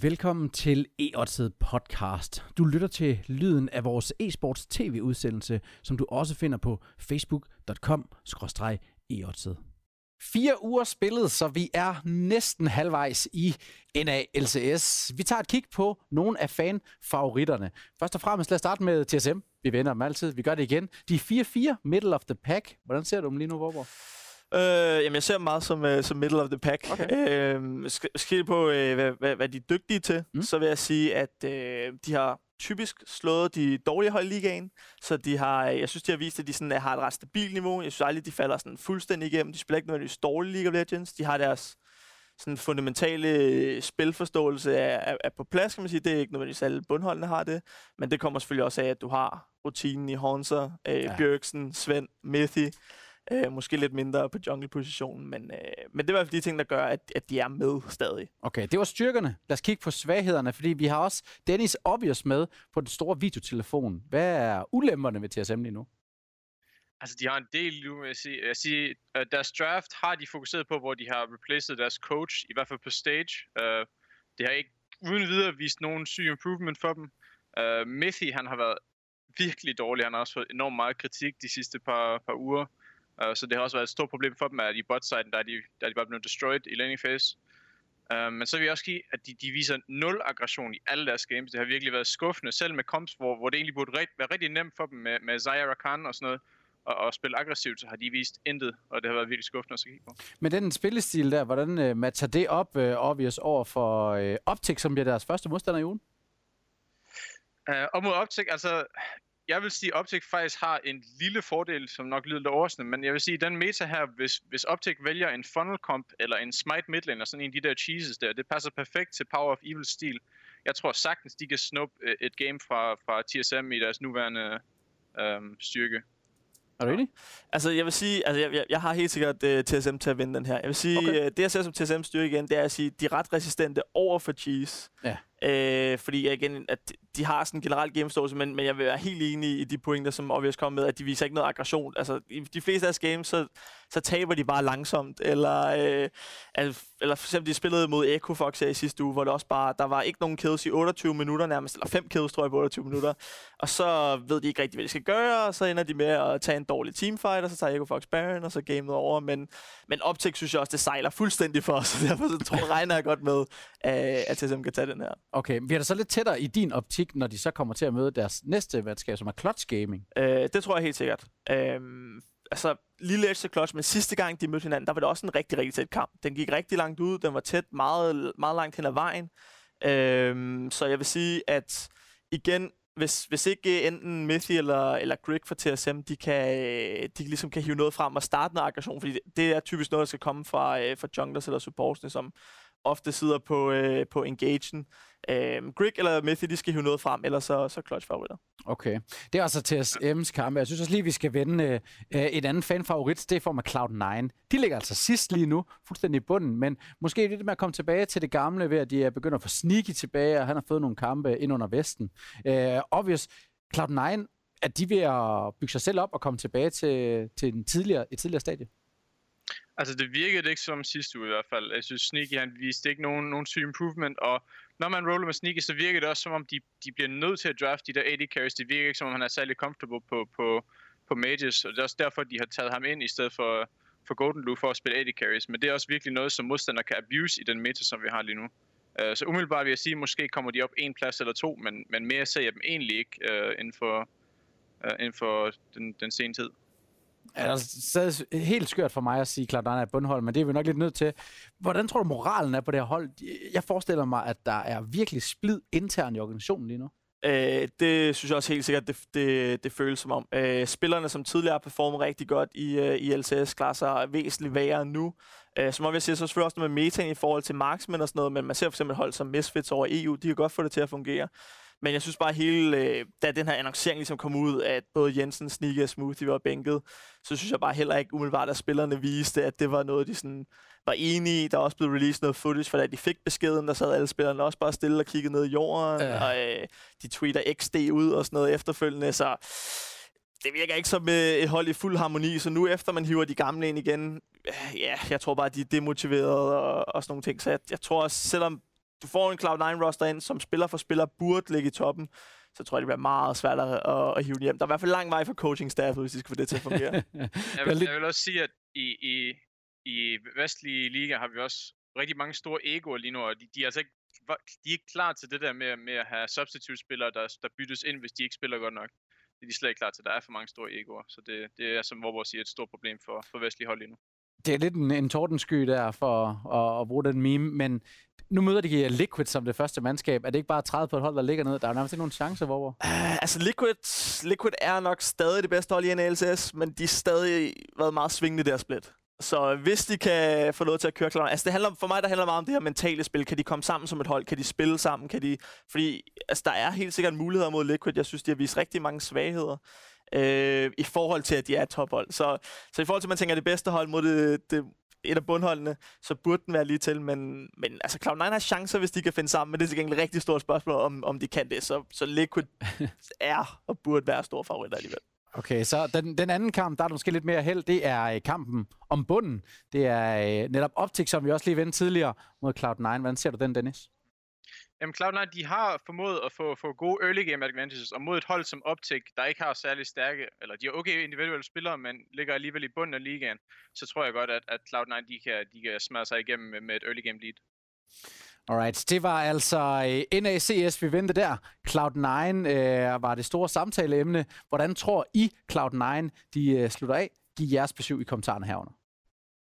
Velkommen til e podcast. Du lytter til lyden af vores e-sports tv-udsendelse, som du også finder på facebook.com e Fire uger spillet, så vi er næsten halvvejs i NALCS. Vi tager et kig på nogle af fanfavoritterne. Først og fremmest lad os starte med TSM. Vi vender dem altid. Vi gør det igen. De 4-4, middle of the pack. Hvordan ser du dem lige nu, Vorborg? Øh, jamen, jeg ser dem meget som, uh, som middle of the pack. Okay. Øh, skal på, uh, hvad, hvad, hvad de er dygtige til, mm. så vil jeg sige, at uh, de har typisk slået de dårlige hold i ligaen, så de har, jeg synes, de har vist, at de sådan, har et ret stabilt niveau. Jeg synes aldrig, de falder sådan fuldstændig igennem. De spiller ikke nødvendigvis dårlige League of Legends. De har deres sådan fundamentale spilforståelse er, er, er på plads, kan man sige. Det er ikke nødvendigvis alle bundholdene har det, men det kommer selvfølgelig også af, at du har rutinen i Honser, øh, ja. Bjørksen, Svend, Mithy, Øh, måske lidt mindre på jungle-positionen, men, øh, men det er i hvert fald de ting, der gør, at, at de er med stadig. Okay, det var styrkerne. Lad os kigge på svaghederne, fordi vi har også Dennis Obvious med på den store videotelefon. Hvad er ulemperne ved TSM lige nu? Altså, de har en del nu, vil jeg sige. Jeg siger, uh, deres draft har de fokuseret på, hvor de har replaced deres coach, i hvert fald på stage. Uh, det har ikke uden videre vist nogen syg improvement for dem. Uh, Mithy, han har været virkelig dårlig. Han har også fået enormt meget kritik de sidste par, par uger. Uh, så det har også været et stort problem for dem, at i bot-siden, der er de, der er de bare blevet destroyed i laning phase. Uh, men så vil jeg også give, at de, de viser nul aggression i alle deres games. Det har virkelig været skuffende, selv med comps, hvor, hvor det egentlig burde rigt, være rigtig nemt for dem med, med Zaya Rakan og sådan noget, og, og spille aggressivt, så har de vist intet, og det har været virkelig skuffende at se på. Men den spillestil der, hvordan uh, matcher det op, uh, obvious, over for uh, Optic, som bliver deres første modstander i ugen? Uh, op mod Optic, altså jeg vil sige, at Optic faktisk har en lille fordel, som nok lyder lidt overraskende, men jeg vil sige, at den meta her, hvis, hvis Optic vælger en funnel comp eller en smite midlane, eller sådan en af de der cheeses der, det passer perfekt til Power of Evil stil. Jeg tror sagtens, de kan snuppe øh, et game fra, fra TSM i deres nuværende øhm, styrke. Er du enig? Altså, jeg vil sige, altså, jeg, jeg har helt sikkert uh, øh, TSM til at vinde den her. Jeg vil sige, okay. uh, det jeg ser som TSM styrke igen, det er at sige, de er ret resistente over for cheese. Ja. Øh, fordi igen, at de har sådan en generelt gameforståelse, men, men jeg vil være helt enig i de pointer, som Obvious kom med, at de viser ikke noget aggression. Altså, i de fleste af deres games, så, så taber de bare langsomt. Eller, øh, altså, eller for eksempel, de spillede mod Echo Fox her i sidste uge, hvor det også bare, der var ikke nogen kills i 28 minutter nærmest, eller 5 kills, tror jeg, på 28 minutter. Og så ved de ikke rigtig, hvad de skal gøre, og så ender de med at tage en dårlig teamfight, og så tager Echo Fox Baron, og så gamet over. Men, men Optic synes jeg også, det sejler fuldstændig for os, så derfor så tror, regner jeg godt med, at TSM kan tage den her. Okay, vi er da så lidt tættere i din optik, når de så kommer til at møde deres næste værtskab, som er Clutch Gaming? Øh, det tror jeg helt sikkert. Øh, altså, lille Edge Clutch, men sidste gang de mødte hinanden, der var det også en rigtig, rigtig tæt kamp. Den gik rigtig langt ud, den var tæt meget, meget langt hen ad vejen. Øh, så jeg vil sige, at igen, hvis, hvis ikke øh, enten Mithy eller, eller Greg fra TSM, de kan, øh, de ligesom kan hive noget frem og starte en aggression, fordi det, det er typisk noget, der skal komme fra, øh, fra junglers eller supportsne, som ofte sidder på, øh, på engagen. Øh, Grig eller Mithy, de skal hive noget frem, eller så, så clutch favoritter. Okay. Det er altså TSM's kampe. Jeg synes også lige, vi skal vende øh, øh et andet fan-favorit. Det er for med Cloud9. De ligger altså sidst lige nu, fuldstændig i bunden, men måske lidt med at komme tilbage til det gamle, ved at de er begyndt at få sneaky tilbage, og han har fået nogle kampe ind under Vesten. Øh, obvious, Cloud9, at de ved at bygge sig selv op og komme tilbage til, til en tidligere, et tidligere stadie? Altså, det virkede ikke som sidste uge i hvert fald. Jeg synes, Sneaky han viste ikke nogen, nogen syg improvement, og når man roller med Sneaky, så virker det også som om, de, de bliver nødt til at draft de der AD carries. Det virker ikke som om, han er særlig comfortable på, på, på Mages, og det er også derfor, de har taget ham ind i stedet for, for Golden Blue for at spille AD carries. Men det er også virkelig noget, som modstander kan abuse i den meta, som vi har lige nu. Uh, så umiddelbart vil jeg sige, at måske kommer de op en plads eller to, men, men mere ser jeg dem egentlig ikke uh, inden for, uh, inden for den, den sene tid. Ja, det er helt skørt for mig at sige, at er bundhold, men det er vi nok lidt nødt til. Hvordan tror du, moralen er på det her hold? Jeg forestiller mig, at der er virkelig splid internt i organisationen lige nu. Øh, det synes jeg også helt sikkert, det, det, det føles som om. Øh, spillerne, som tidligere har performet rigtig godt i, øh, i LCS, klarer sig væsentligt værre nu. Øh, som jeg siger, så selvfølgelig også noget med metaen i forhold til marksmænd og sådan noget, men man ser for eksempel hold som Misfits over EU, de kan godt få det til at fungere. Men jeg synes bare hele, øh, da den her annoncering ligesom kom ud, at både Jensen, Sneaker og Smoothie var bænket, så synes jeg bare heller ikke umiddelbart, at spillerne viste, at det var noget, de sådan var enige i. Der er også blevet released noget footage, for da de fik beskeden, der sad alle spillerne også bare stille og kiggede ned i jorden, ja. og øh, de tweeter XD ud og sådan noget efterfølgende, så det virker ikke som øh, et hold i fuld harmoni, så nu efter man hiver de gamle ind igen, øh, ja, jeg tror bare, de er demotiverede og, og sådan nogle ting, så jeg, jeg tror også, selvom du får en Cloud9-roster ind, som spiller for spiller burde ligge i toppen, så tror jeg, det bliver meget svært at, at, at hive hjem. Der er i hvert fald lang vej for coaching-staff, hvis de skal få det til at fungere. jeg, vil, jeg vil også sige, at i, i, i vestlige liga har vi også rigtig mange store egoer lige nu, og de, de er altså ikke de er ikke klar til det der med, med at have substitute-spillere, der, der byttes ind, hvis de ikke spiller godt nok. Det er de slet ikke klar til. Der er for mange store egoer, så det, det er, som Vorborg siger, et stort problem for, for vestlige hold lige nu. Det er lidt en, en tordensky der for at, at bruge den meme, men nu møder de Liquid som det første mandskab. Er det ikke bare 30 på et hold, der ligger ned? Der er nærmest ikke nogen chance, hvor? Uh, ah, altså, Liquid, Liquid er nok stadig det bedste hold i NLCS, men de har stadig været meget svingende der split. Så hvis de kan få noget til at køre klar, altså det handler, for mig der handler meget om det her mentale spil. Kan de komme sammen som et hold? Kan de spille sammen? Kan de, fordi altså, der er helt sikkert muligheder mod Liquid. Jeg synes, de har vist rigtig mange svagheder øh, i forhold til, at de er et tophold. Så, så i forhold til, at man tænker det bedste hold mod det, det, et af bundholdene, så burde den være lige til, men, men altså Cloud9 har chancer, hvis de kan finde sammen, men det er til gengæld et rigtig stort spørgsmål, om, om de kan det, så, så Liquid er og burde være store favoritter alligevel. Okay, så den, den anden kamp, der er måske lidt mere held, det er øh, kampen om bunden. Det er øh, netop Optik, som vi også lige vendte tidligere mod Cloud9. Hvordan ser du den, Dennis? Jamen Cloud9, de har formået at få, få gode early game advantages, og mod et hold som Optic, der ikke har særlig stærke, eller de er okay individuelle spillere, men ligger alligevel i bunden af ligaen, så tror jeg godt, at, at Cloud9, de kan, de kan smadre sig igennem med, med et early game lead. Alright, det var altså øh, NACS, vi vendte der. Cloud9 øh, var det store samtaleemne. Hvordan tror I, Cloud9 de øh, slutter af? Giv jeres besøg i kommentarerne herunder.